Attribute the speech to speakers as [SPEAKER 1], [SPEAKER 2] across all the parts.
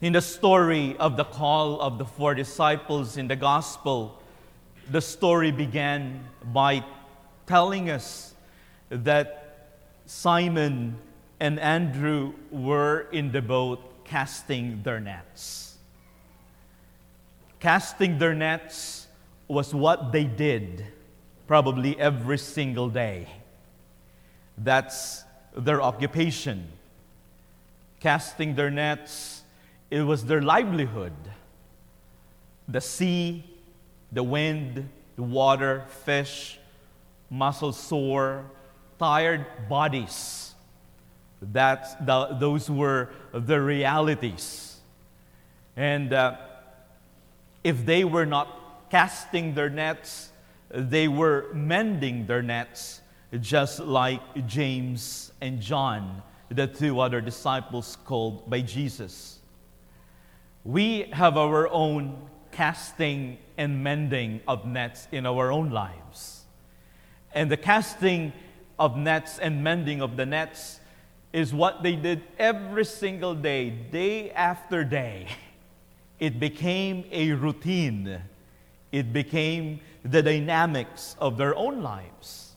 [SPEAKER 1] In the story of the call of the four disciples in the gospel, the story began by telling us that Simon and Andrew were in the boat casting their nets. Casting their nets was what they did probably every single day. That's their occupation. Casting their nets, it was their livelihood. The sea, the wind, the water, fish, muscles sore, tired bodies. That's the, those were the realities. And uh, if they were not casting their nets, they were mending their nets, just like James and John, the two other disciples called by Jesus. We have our own casting and mending of nets in our own lives. And the casting of nets and mending of the nets is what they did every single day, day after day. It became a routine, it became the dynamics of their own lives.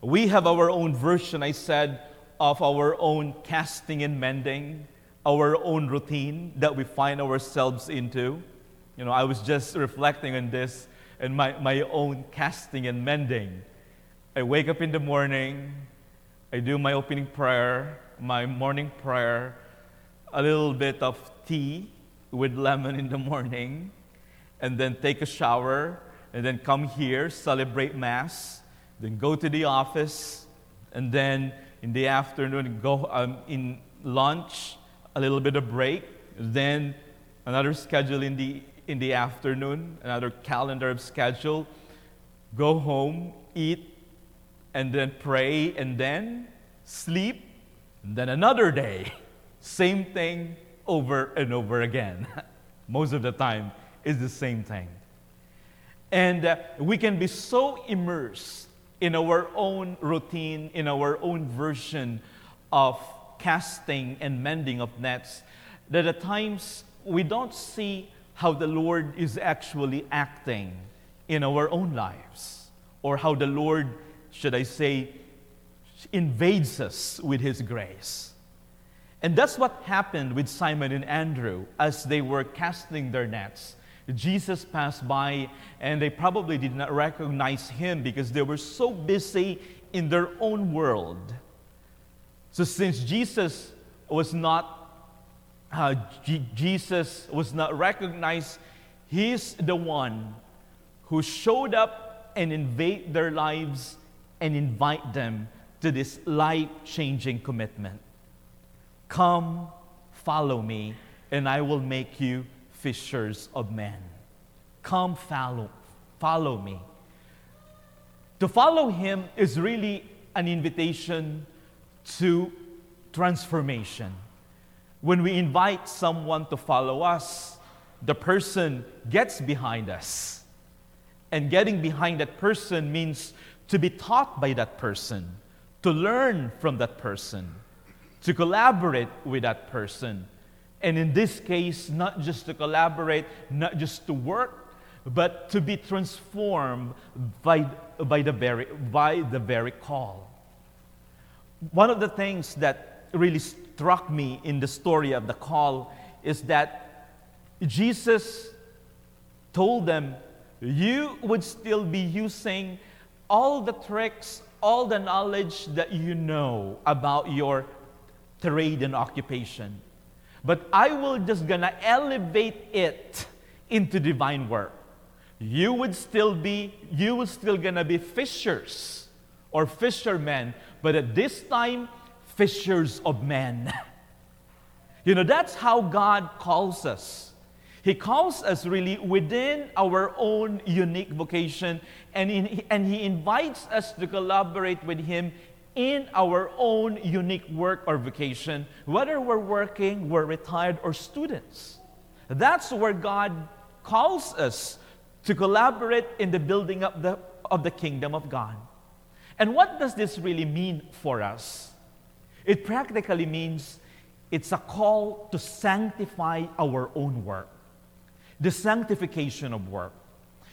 [SPEAKER 1] We have our own version, I said, of our own casting and mending, our own routine that we find ourselves into. You know, I was just reflecting on this and my, my own casting and mending. I wake up in the morning, I do my opening prayer, my morning prayer, a little bit of tea with lemon in the morning, and then take a shower, and then come here, celebrate Mass, then go to the office, and then in the afternoon, go um, in lunch, a little bit of break, then another schedule in the, in the afternoon, another calendar of schedule, go home, eat, and then pray, and then sleep, and then another day. Same thing over and over again. Most of the time, is the same thing. And uh, we can be so immersed in our own routine, in our own version of casting and mending of nets, that at times we don't see how the Lord is actually acting in our own lives, or how the Lord, should I say, invades us with His grace. And that's what happened with Simon and Andrew as they were casting their nets. Jesus passed by and they probably did not recognize him because they were so busy in their own world. So since Jesus was not uh, G- Jesus was not recognized, he's the one who showed up and invade their lives and invite them to this life-changing commitment. Come, follow me, and I will make you fishers of men. Come follow, follow me. To follow him is really an invitation to transformation. When we invite someone to follow us, the person gets behind us. And getting behind that person means to be taught by that person, to learn from that person, to collaborate with that person, and in this case, not just to collaborate, not just to work, but to be transformed by, by, the, very, by the very call. One of the things that really struck me in the story of the call is that Jesus told them, You would still be using all the tricks, all the knowledge that you know about your trade and occupation but I will just gonna elevate it into divine work. You would still be, you would still gonna be fishers or fishermen, but at this time, fishers of men. you know, that's how God calls us. He calls us really within our own unique vocation, and, in, and He invites us to collaborate with Him in our own unique work or vocation, whether we're working, we're retired, or students. That's where God calls us to collaborate in the building up the, of the kingdom of God. And what does this really mean for us? It practically means it's a call to sanctify our own work, the sanctification of work.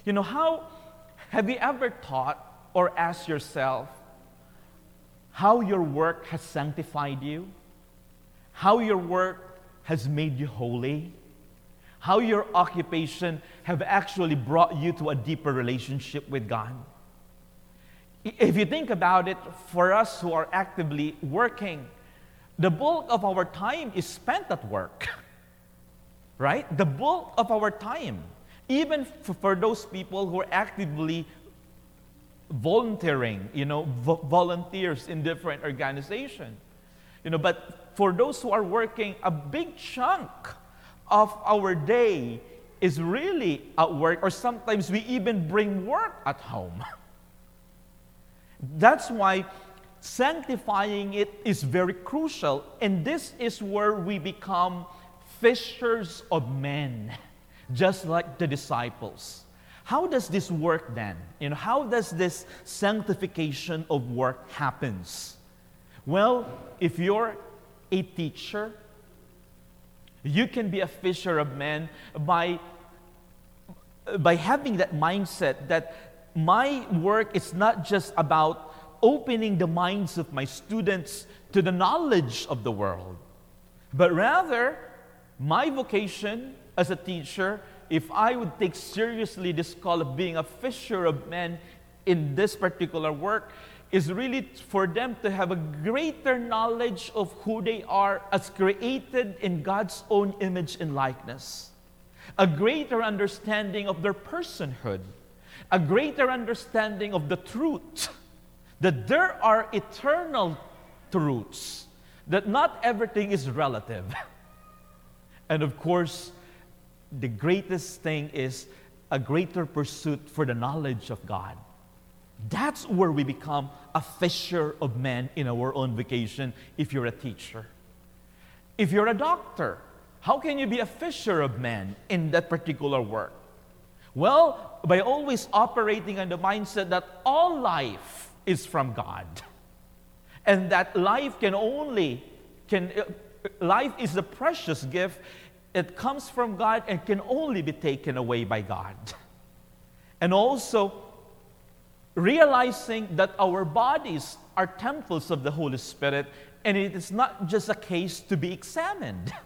[SPEAKER 1] You know, how have you ever thought or asked yourself how your work has sanctified you? How your work has made you holy? How your occupation have actually brought you to a deeper relationship with God? If you think about it, for us who are actively working, the bulk of our time is spent at work. Right? The bulk of our time. Even for those people who are actively volunteering, you know, vo- volunteers in different organizations. You know, but for those who are working, a big chunk of our day is really at work, or sometimes we even bring work at home. That's why sanctifying it is very crucial. And this is where we become fishers of men, just like the disciples. How does this work then? You know, how does this sanctification of work happens? Well, if you're a teacher, you can be a fisher of men by, by having that mindset that my work is not just about opening the minds of my students to the knowledge of the world, but rather, my vocation as a teacher, if I would take seriously this call of being a fisher of men in this particular work, is really for them to have a greater knowledge of who they are as created in God's own image and likeness, a greater understanding of their personhood, a greater understanding of the truth that there are eternal truths, that not everything is relative. and of course, the greatest thing is a greater pursuit for the knowledge of God. That's where we become a fisher of men in our own vocation if you're a teacher. If you're a doctor, how can you be a fisher of men in that particular work? Well, by always operating on the mindset that all life is from God. And that life can only, can, uh, life is a precious gift. It comes from God and can only be taken away by God. And also, realizing that our bodies are temples of the Holy Spirit and it is not just a case to be examined.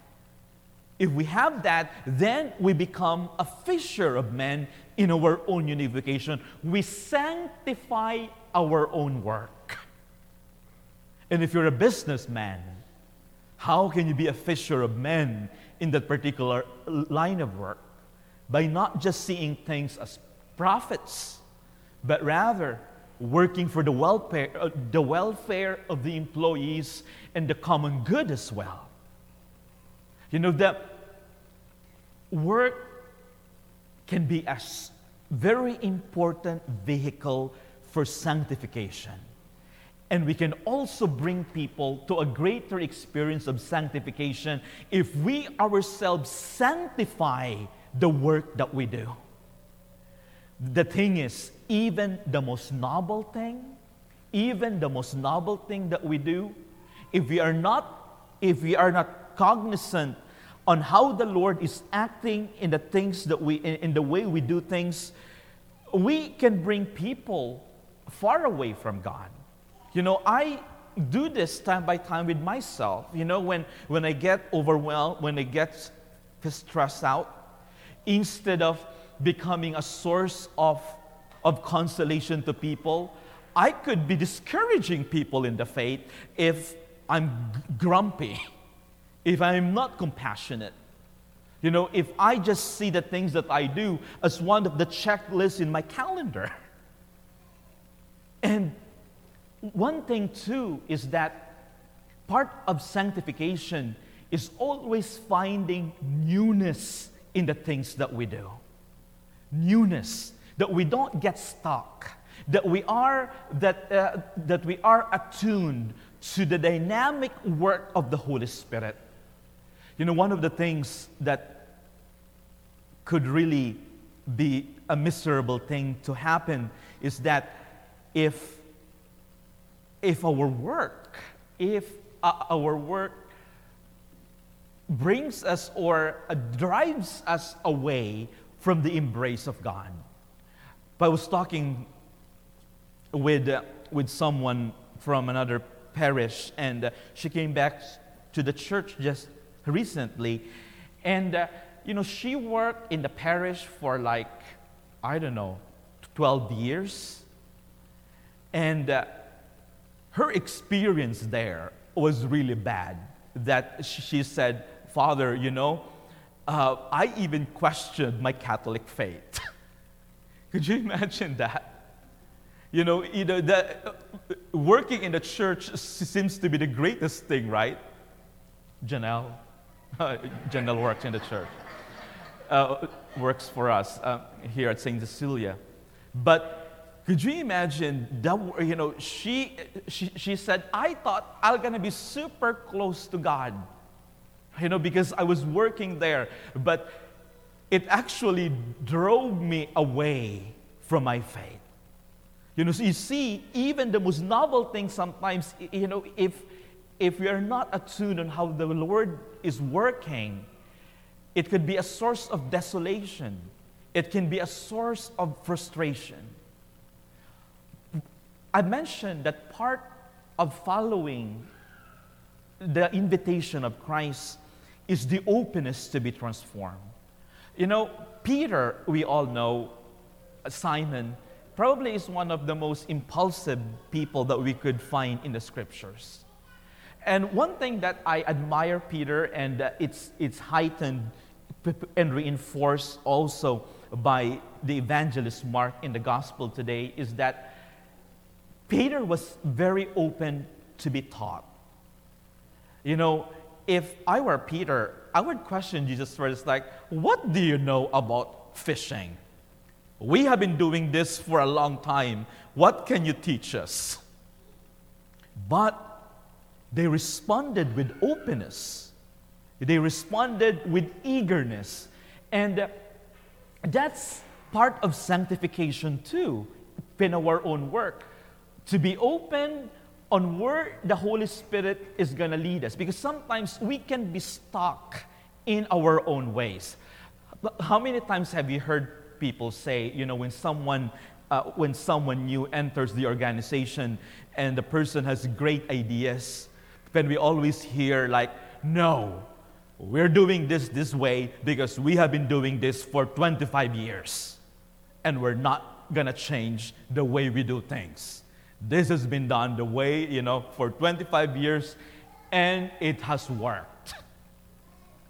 [SPEAKER 1] If we have that, then we become a fisher of men in our own unification. We sanctify our own work. And if you're a businessman, how can you be a fisher of men in that particular line of work? By not just seeing things as profits, but rather working for the welfare, uh, the welfare of the employees and the common good as well. You know, that work can be a very important vehicle for sanctification. And we can also bring people to a greater experience of sanctification if we ourselves sanctify the work that we do. The thing is, even the most noble thing, even the most noble thing that we do, if we are not, if we are not cognizant on how the Lord is acting in the things that we, in, in the way we do things, we can bring people far away from God. You know, I do this time by time with myself. You know, when, when I get overwhelmed, when I get stressed out, instead of becoming a source of, of consolation to people, I could be discouraging people in the faith if I'm grumpy, if I'm not compassionate. You know, if I just see the things that I do as one of the checklists in my calendar. And one thing, too, is that part of sanctification is always finding newness in the things that we do. Newness, that we don't get stuck, that we are, that, uh, that we are attuned to the dynamic work of the Holy Spirit. You know, one of the things that could really be a miserable thing to happen is that if, if our work, if our work brings us or drives us away from the embrace of God. But I was talking with, uh, with someone from another parish, and uh, she came back to the church just recently. And, uh, you know, she worked in the parish for like, I don't know, 12 years. And uh, her experience there was really bad. That she said, Father, you know, uh, I even questioned my Catholic faith. Could you imagine that? You know, you know the, working in the church seems to be the greatest thing, right? Janelle, Janelle works in the church, uh, works for us uh, here at St. Cecilia. But could you imagine that, you know, she, she, she said, I thought I'm going to be super close to God, you know, because I was working there. But it actually drove me away from my faith. You know, so you see, even the most novel things sometimes, you know, if, if we are not attuned on how the Lord is working, it could be a source of desolation. It can be a source of frustration. I mentioned that part of following the invitation of Christ is the openness to be transformed. You know, Peter, we all know, Simon, probably is one of the most impulsive people that we could find in the scriptures. And one thing that I admire Peter, and uh, it's, it's heightened and reinforced also by the evangelist Mark in the gospel today, is that Peter was very open to be taught. You know, if I were Peter, I would question Jesus first, like, what do you know about fishing? We have been doing this for a long time. What can you teach us? But they responded with openness, they responded with eagerness. And that's part of sanctification too, in our own work. To be open on where the Holy Spirit is going to lead us. Because sometimes we can be stuck in our own ways. How many times have you heard people say, you know, when someone, uh, when someone new enters the organization and the person has great ideas, then we always hear like, no, we're doing this this way because we have been doing this for 25 years and we're not going to change the way we do things. This has been done the way, you know, for 25 years and it has worked.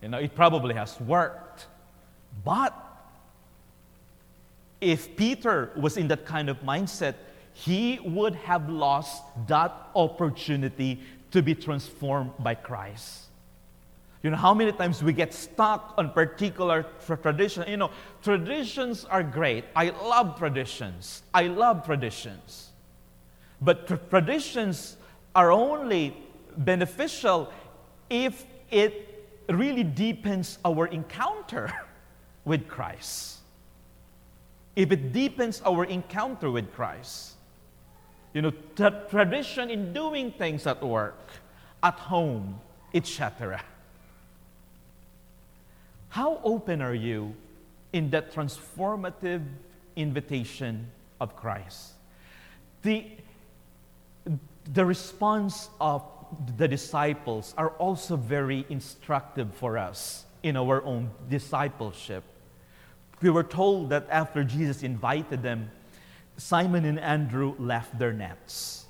[SPEAKER 1] You know, it probably has worked. But if Peter was in that kind of mindset, he would have lost that opportunity to be transformed by Christ. You know, how many times we get stuck on particular tradition? You know, traditions are great. I love traditions. I love traditions. But tra- traditions are only beneficial if it really deepens our encounter with Christ if it deepens our encounter with Christ. You know, tra- tradition in doing things at work, at home, etc. How open are you in that transformative invitation of Christ? The, the response of the disciples are also very instructive for us in our own discipleship. We were told that after Jesus invited them, Simon and Andrew left their nets.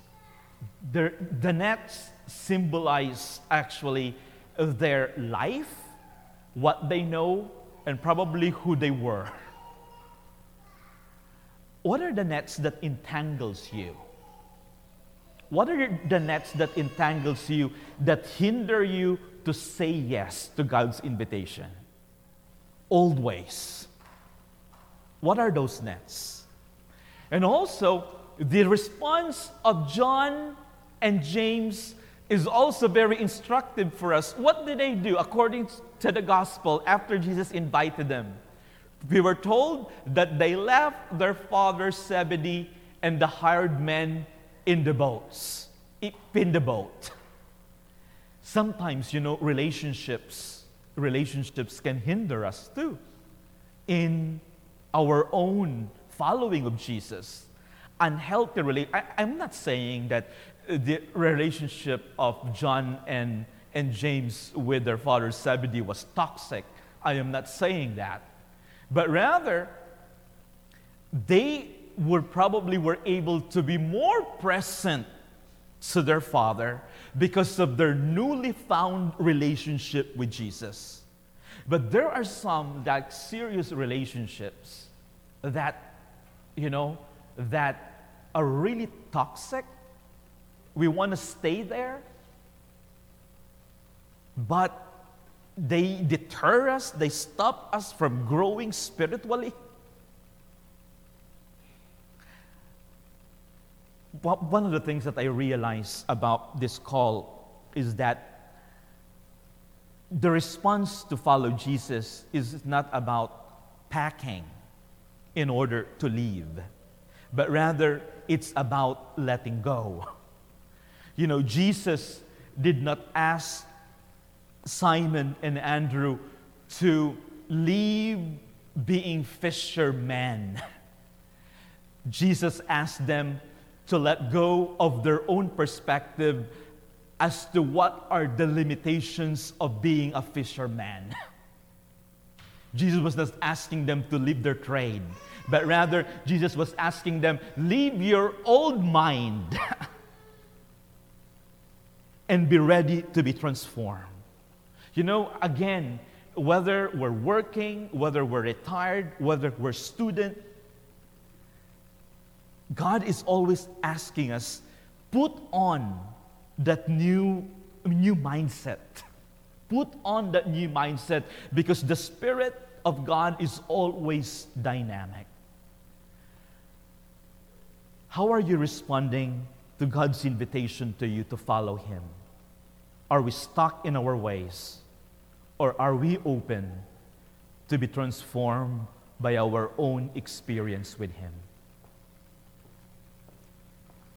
[SPEAKER 1] Their, the nets symbolize actually their life, what they know, and probably who they were. What are the nets that entangles you? What are the nets that entangles you that hinder you to say yes to God's invitation? Old ways what are those nets? And also, the response of John and James is also very instructive for us. What did they do according to the gospel after Jesus invited them? We were told that they left their father Zebedee and the hired men in the boats, in the boat. Sometimes, you know, relationships relationships can hinder us too in our own following of Jesus. Unhealthy relate. I'm not saying that uh, the relationship of John and, and James with their father Zebedee was toxic. I am not saying that. But rather, they were probably were able to be more present to their father because of their newly found relationship with Jesus. But there are some that serious relationships that, you know, that are really toxic. We want to stay there, but they deter us, they stop us from growing spiritually. One of the things that I realize about this call is that the response to follow Jesus is not about packing in order to leave, but rather it's about letting go. You know, Jesus did not ask Simon and Andrew to leave being fishermen. Jesus asked them to let go of their own perspective as to what are the limitations of being a fisherman. Jesus was not asking them to leave their trade, but rather, Jesus was asking them, leave your old mind and be ready to be transformed. You know, again, whether we're working, whether we're retired, whether we're student, God is always asking us, put on that new, new mindset. Put on that new mindset because the Spirit of God is always dynamic. How are you responding to God's invitation to you to follow Him? Are we stuck in our ways? Or are we open to be transformed by our own experience with Him?